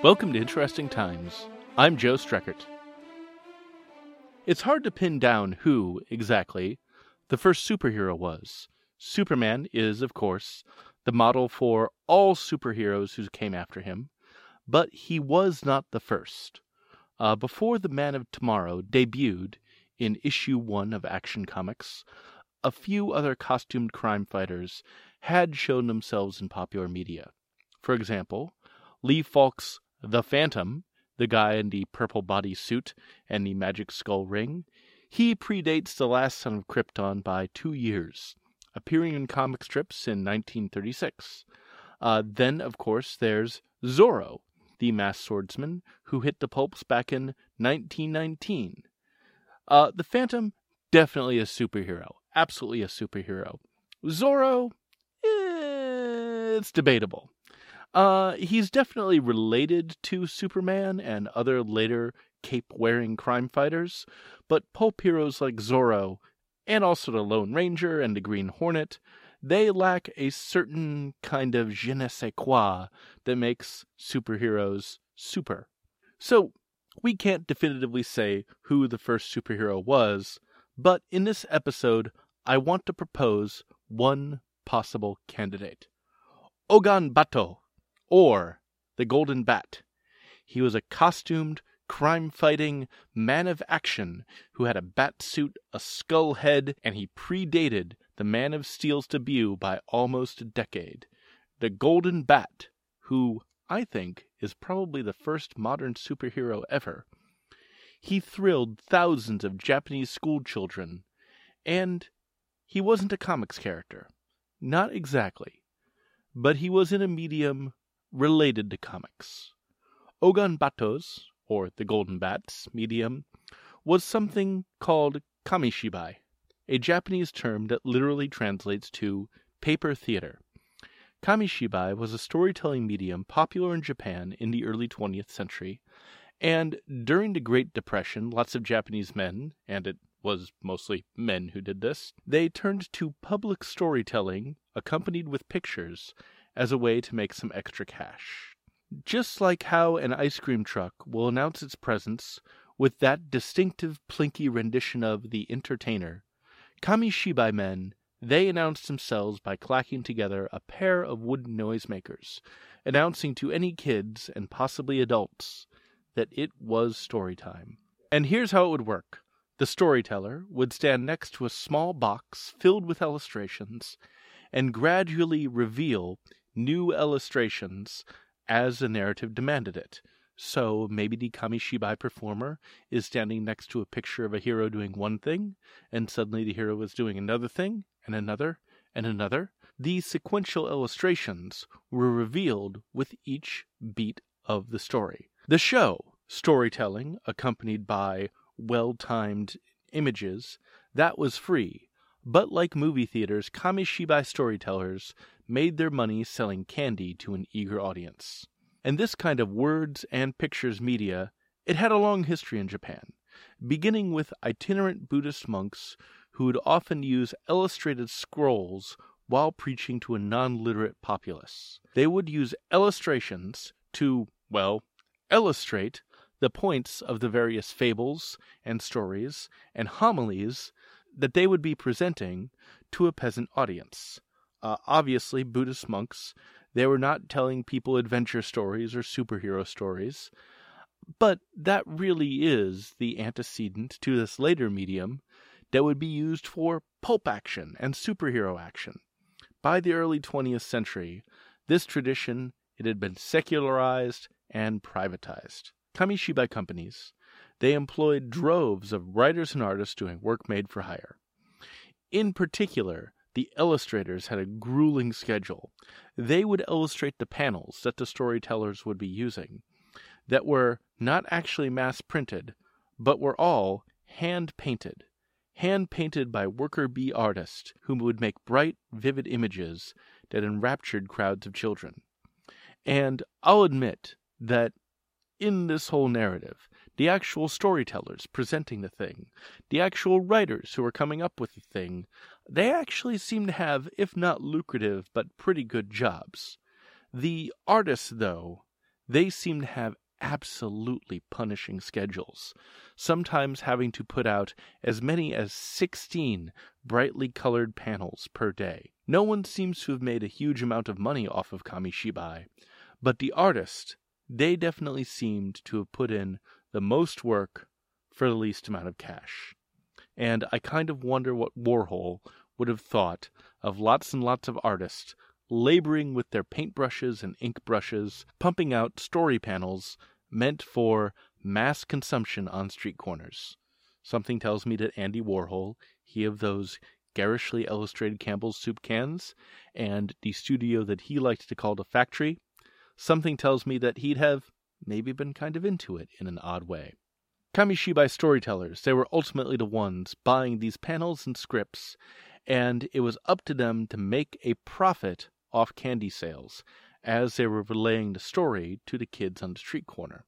Welcome to Interesting Times. I'm Joe Streckert. It's hard to pin down who, exactly, the first superhero was. Superman is, of course, the model for all superheroes who came after him, but he was not the first. Uh, before the Man of Tomorrow debuted in issue one of Action Comics, a few other costumed crime fighters had shown themselves in popular media. For example, Lee Falk's The Phantom, the guy in the purple body suit and the magic skull ring, he predates the last son of Krypton by two years, appearing in comic strips in 1936. Uh, then, of course, there's Zorro, the masked swordsman who hit the pulps back in 1919. Uh, the Phantom, definitely a superhero. Absolutely a superhero. Zorro, eh, it's debatable. Uh, he's definitely related to Superman and other later cape wearing crime fighters, but pulp heroes like Zorro, and also the Lone Ranger and the Green Hornet, they lack a certain kind of je ne sais quoi that makes superheroes super. So, we can't definitively say who the first superhero was, but in this episode, I want to propose one possible candidate Ogon Batto, or the Golden Bat. He was a costumed, crime fighting man of action who had a bat suit, a skull head, and he predated the Man of Steel's debut by almost a decade. The Golden Bat, who I think is probably the first modern superhero ever. He thrilled thousands of Japanese schoolchildren, and he wasn't a comics character. Not exactly. But he was in a medium related to comics. Ogon Batto's, or the Golden Bat's, medium was something called kamishibai, a Japanese term that literally translates to paper theater. Kamishibai was a storytelling medium popular in Japan in the early 20th century, and during the Great Depression, lots of Japanese men, and it was mostly men who did this, they turned to public storytelling accompanied with pictures as a way to make some extra cash. Just like how an ice cream truck will announce its presence with that distinctive plinky rendition of The Entertainer, Kamishibai men, they announced themselves by clacking together a pair of wooden noisemakers, announcing to any kids, and possibly adults, that it was story time. And here's how it would work. The storyteller would stand next to a small box filled with illustrations and gradually reveal new illustrations as the narrative demanded it. So maybe the Kamishibai performer is standing next to a picture of a hero doing one thing, and suddenly the hero is doing another thing, and another, and another. These sequential illustrations were revealed with each beat of the story. The show, storytelling accompanied by well timed images, that was free. But like movie theaters, Kamishibai storytellers made their money selling candy to an eager audience. And this kind of words and pictures media, it had a long history in Japan, beginning with itinerant Buddhist monks who would often use illustrated scrolls while preaching to a non literate populace. They would use illustrations to, well, illustrate the points of the various fables and stories and homilies that they would be presenting to a peasant audience. Uh, obviously, Buddhist monks, they were not telling people adventure stories or superhero stories, but that really is the antecedent to this later medium that would be used for pulp action and superhero action. By the early 20th century, this tradition it had been secularized and privatized. Kamishibai companies, they employed droves of writers and artists doing work made for hire. In particular, the illustrators had a grueling schedule. They would illustrate the panels that the storytellers would be using, that were not actually mass printed, but were all hand painted. Hand painted by worker bee artists who would make bright, vivid images that enraptured crowds of children. And I'll admit that in this whole narrative, the actual storytellers presenting the thing, the actual writers who are coming up with the thing, they actually seem to have, if not lucrative, but pretty good jobs. The artists, though, they seem to have absolutely punishing schedules, sometimes having to put out as many as 16 brightly colored panels per day. No one seems to have made a huge amount of money off of Kamishibai, but the artist, they definitely seemed to have put in the most work for the least amount of cash. And I kind of wonder what Warhol would have thought of lots and lots of artists laboring with their paintbrushes and ink brushes, pumping out story panels meant for mass consumption on street corners. Something tells me that Andy Warhol, he of those garishly illustrated Campbell's soup cans, and the studio that he liked to call the factory, something tells me that he'd have maybe been kind of into it in an odd way. Kamishibai storytellers, they were ultimately the ones buying these panels and scripts, and it was up to them to make a profit off candy sales as they were relaying the story to the kids on the street corner.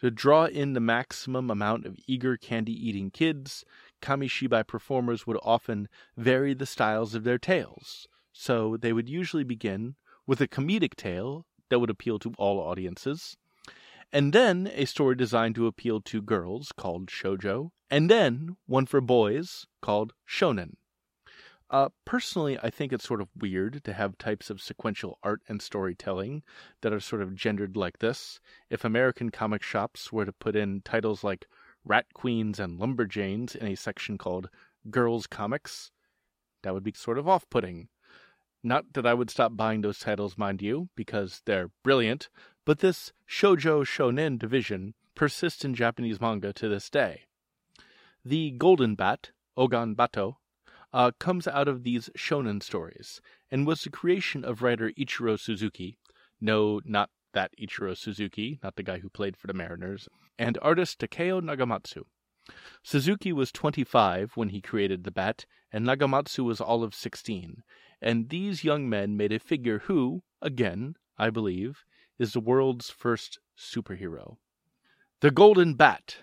To draw in the maximum amount of eager candy eating kids, Kamishibai performers would often vary the styles of their tales. So they would usually begin with a comedic tale that would appeal to all audiences, and then a story designed to appeal to girls called shojo, and then one for boys called shonen. Uh, personally, I think it's sort of weird to have types of sequential art and storytelling that are sort of gendered like this. If American comic shops were to put in titles like Rat Queens and Lumberjanes in a section called Girls Comics, that would be sort of off putting. Not that I would stop buying those titles, mind you, because they're brilliant, but this shoujo shonen division persists in Japanese manga to this day. The Golden Bat, Ogon Batto, uh, comes out of these shonen stories and was the creation of writer Ichiro Suzuki. No, not that Ichiro Suzuki, not the guy who played for the Mariners, and artist Takeo Nagamatsu. Suzuki was 25 when he created the bat, and Nagamatsu was all of 16, and these young men made a figure who, again, I believe, is the world's first superhero. The Golden Bat,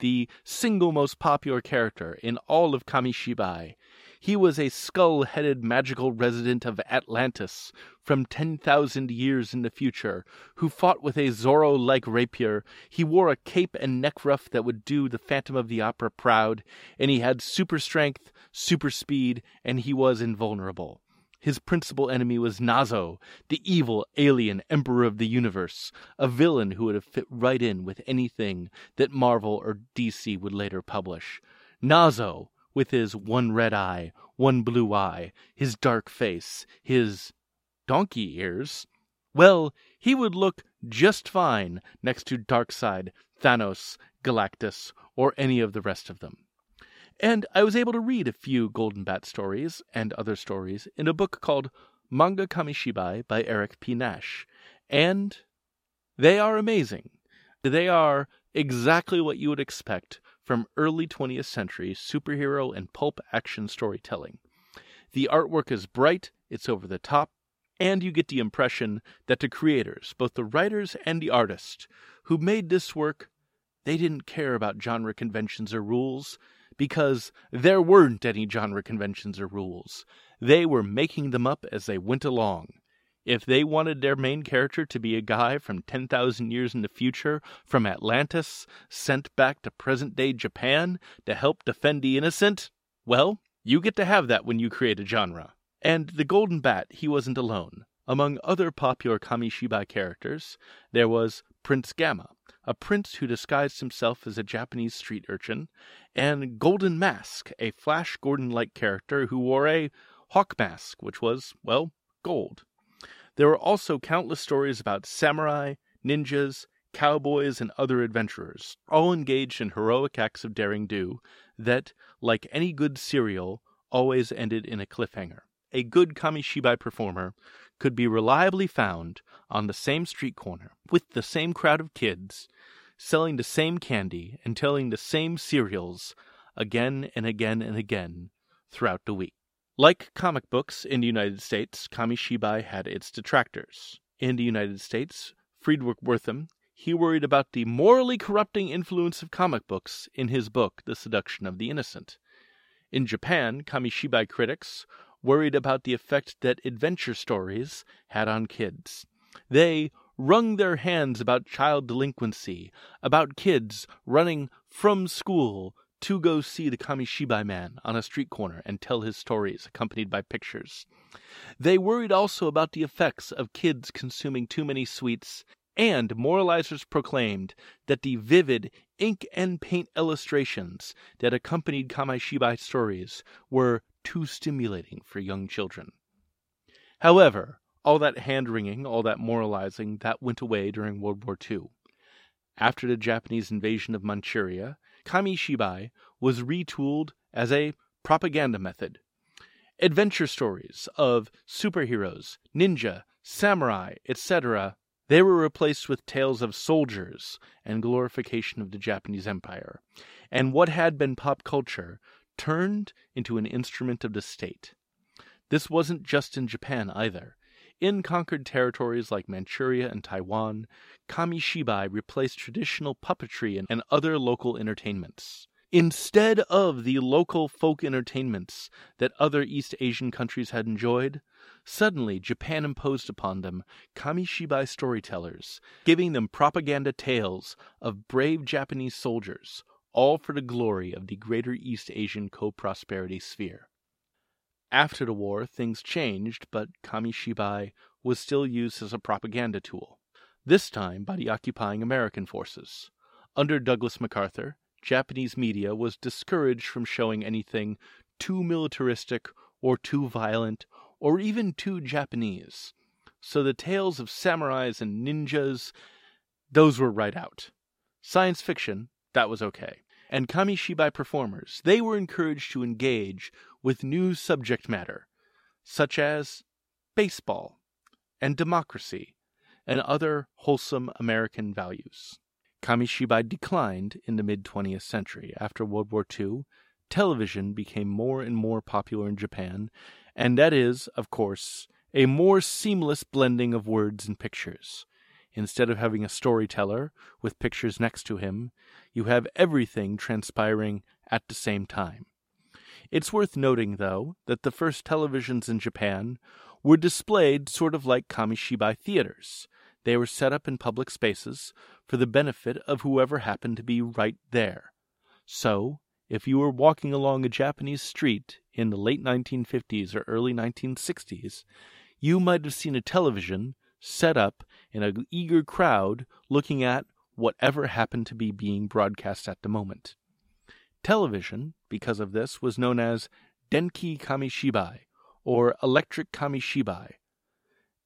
the single most popular character in all of Kamishibai, he was a skull headed magical resident of Atlantis from 10,000 years in the future, who fought with a Zorro like rapier. He wore a cape and neck ruff that would do the Phantom of the Opera proud, and he had super strength, super speed, and he was invulnerable. His principal enemy was Nazo, the evil alien emperor of the universe, a villain who would have fit right in with anything that Marvel or DC would later publish. Nazo, with his one red eye, one blue eye, his dark face, his donkey ears, well, he would look just fine next to Darkseid, Thanos, Galactus, or any of the rest of them. And I was able to read a few Golden Bat stories and other stories in a book called Manga Kamishibai by Eric P. Nash. And they are amazing. They are exactly what you would expect from early 20th century superhero and pulp action storytelling. The artwork is bright, it's over the top, and you get the impression that the creators, both the writers and the artists, who made this work, they didn't care about genre conventions or rules, because there weren't any genre conventions or rules. They were making them up as they went along. If they wanted their main character to be a guy from 10,000 years in the future, from Atlantis, sent back to present day Japan to help defend the innocent, well, you get to have that when you create a genre. And the Golden Bat, he wasn't alone. Among other popular Kamishibai characters, there was Prince Gamma, a prince who disguised himself as a Japanese street urchin, and Golden Mask, a Flash Gordon like character who wore a hawk mask, which was, well, gold. There were also countless stories about samurai, ninjas, cowboys, and other adventurers, all engaged in heroic acts of daring do that, like any good serial, always ended in a cliffhanger. A good Kamishibai performer could be reliably found on the same street corner with the same crowd of kids, selling the same candy and telling the same serials again and again and again throughout the week. Like comic books in the United States, Kamishibai had its detractors. In the United States, Fredric Wertham, he worried about the morally corrupting influence of comic books in his book, The Seduction of the Innocent. In Japan, Kamishibai critics worried about the effect that adventure stories had on kids. They wrung their hands about child delinquency, about kids running from school to go see the Kamishibai man on a street corner and tell his stories accompanied by pictures. They worried also about the effects of kids consuming too many sweets, and moralizers proclaimed that the vivid ink and paint illustrations that accompanied Kamishibai stories were too stimulating for young children. However, all that hand wringing, all that moralizing, that went away during World War II. After the Japanese invasion of Manchuria, Kamishibai was retooled as a propaganda method. Adventure stories of superheroes, ninja, samurai, etc., they were replaced with tales of soldiers and glorification of the Japanese Empire, and what had been pop culture turned into an instrument of the state. This wasn't just in Japan either. In conquered territories like Manchuria and Taiwan, Kamishibai replaced traditional puppetry and other local entertainments. Instead of the local folk entertainments that other East Asian countries had enjoyed, suddenly Japan imposed upon them Kamishibai storytellers, giving them propaganda tales of brave Japanese soldiers, all for the glory of the greater East Asian co prosperity sphere. After the war, things changed, but Kamishibai was still used as a propaganda tool, this time by the occupying American forces. Under Douglas MacArthur, Japanese media was discouraged from showing anything too militaristic or too violent or even too Japanese. So the tales of samurais and ninjas, those were right out. Science fiction, that was okay and Kamishibai performers, they were encouraged to engage with new subject matter, such as baseball and democracy and other wholesome American values. Kamishibai declined in the mid 20th century. After World War II, television became more and more popular in Japan, and that is, of course, a more seamless blending of words and pictures. Instead of having a storyteller with pictures next to him, you have everything transpiring at the same time. It's worth noting, though, that the first televisions in Japan were displayed sort of like Kamishibai theaters. They were set up in public spaces for the benefit of whoever happened to be right there. So, if you were walking along a Japanese street in the late 1950s or early 1960s, you might have seen a television set up in an eager crowd looking at whatever happened to be being broadcast at the moment. Television, because of this, was known as Denki Kamishibai, or Electric Kamishibai,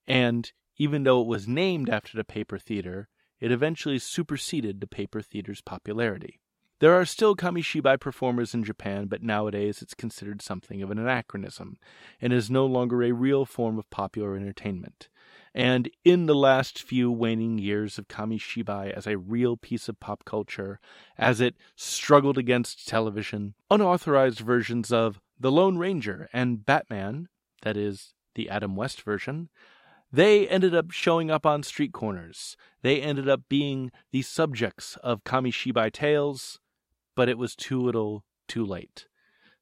and even though it was named after the paper theater, it eventually superseded the paper theater's popularity. There are still Kamishibai performers in Japan, but nowadays it's considered something of an anachronism and is no longer a real form of popular entertainment. And in the last few waning years of Kamishibai as a real piece of pop culture, as it struggled against television, unauthorized versions of The Lone Ranger and Batman, that is, the Adam West version, they ended up showing up on street corners. They ended up being the subjects of Kamishibai tales, but it was too little, too late.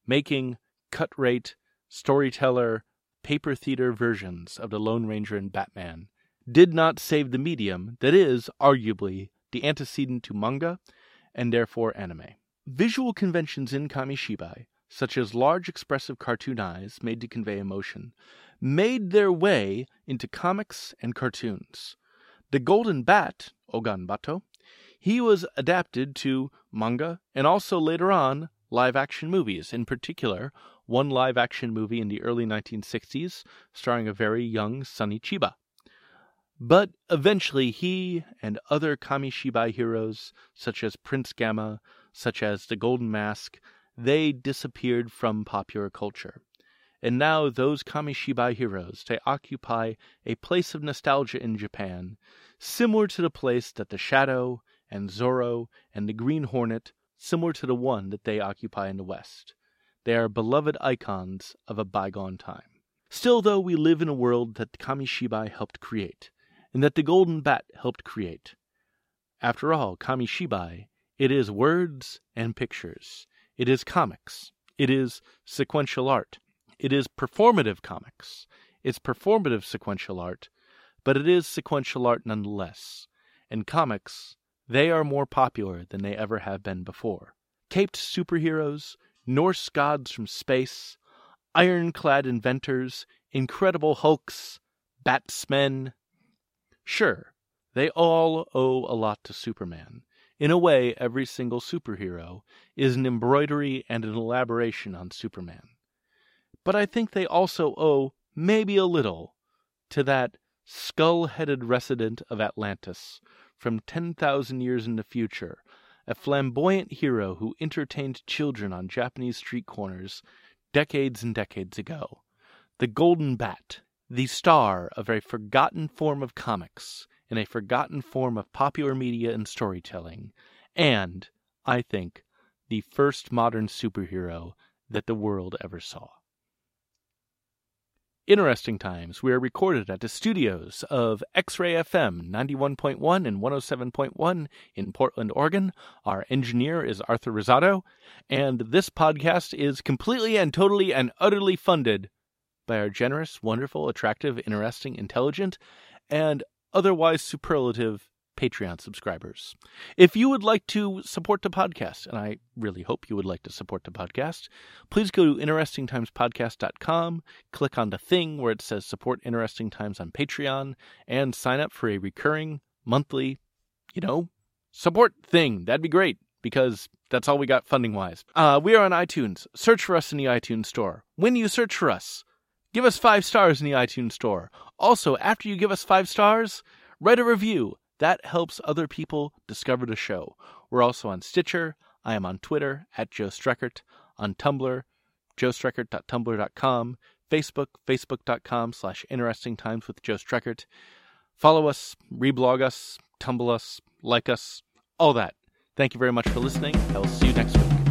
Making cut rate, storyteller, paper theater versions of the Lone Ranger and Batman did not save the medium that is, arguably, the antecedent to manga and therefore anime. Visual conventions in Kamishibai, such as large expressive cartoon eyes made to convey emotion, made their way into comics and cartoons. The Golden Bat, Ogon Batto, he was adapted to manga and also later on live action movies, in particular one live action movie in the early 1960s starring a very young Sonny Chiba. But eventually, he and other Kamishibai heroes, such as Prince Gamma, such as the Golden Mask, they disappeared from popular culture. And now those Kamishibai heroes, they occupy a place of nostalgia in Japan, similar to the place that the Shadow and Zorro and the Green Hornet, similar to the one that they occupy in the West. They are beloved icons of a bygone time. Still, though, we live in a world that Kamishibai helped create, and that the Golden Bat helped create. After all, Kamishibai, it is words and pictures. It is comics. It is sequential art. It is performative comics. It's performative sequential art, but it is sequential art nonetheless. And comics, they are more popular than they ever have been before. Caped superheroes, Norse gods from space, ironclad inventors, incredible hulks, batsmen. Sure, they all owe a lot to Superman. In a way, every single superhero is an embroidery and an elaboration on Superman. But I think they also owe, maybe a little, to that skull headed resident of Atlantis from 10,000 years in the future, a flamboyant hero who entertained children on Japanese street corners decades and decades ago. The Golden Bat, the star of a forgotten form of comics in a forgotten form of popular media and storytelling, and, I think, the first modern superhero that the world ever saw. Interesting times. We are recorded at the studios of X Ray FM 91.1 and 107.1 in Portland, Oregon. Our engineer is Arthur Rosado, and this podcast is completely and totally and utterly funded by our generous, wonderful, attractive, interesting, intelligent, and otherwise superlative Patreon subscribers. If you would like to support the podcast, and I really hope you would like to support the podcast, please go to interestingtimespodcast.com, click on the thing where it says support Interesting Times on Patreon, and sign up for a recurring monthly, you know, support thing. That'd be great because that's all we got funding wise. Uh, we are on iTunes. Search for us in the iTunes store. When you search for us, give us five stars in the iTunes store. Also, after you give us five stars, write a review that helps other people discover the show. We're also on Stitcher. I am on Twitter at Joe Streckert, on Tumblr, joestreckert.tumblr.com, Facebook, facebook.com slash interesting times with Joe Streckert. Follow us, reblog us, tumble us, like us, all that. Thank you very much for listening. I will see you next week.